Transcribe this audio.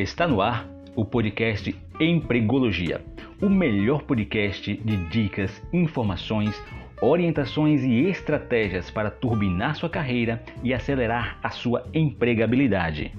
Está no ar o podcast Empregologia, o melhor podcast de dicas, informações, orientações e estratégias para turbinar sua carreira e acelerar a sua empregabilidade.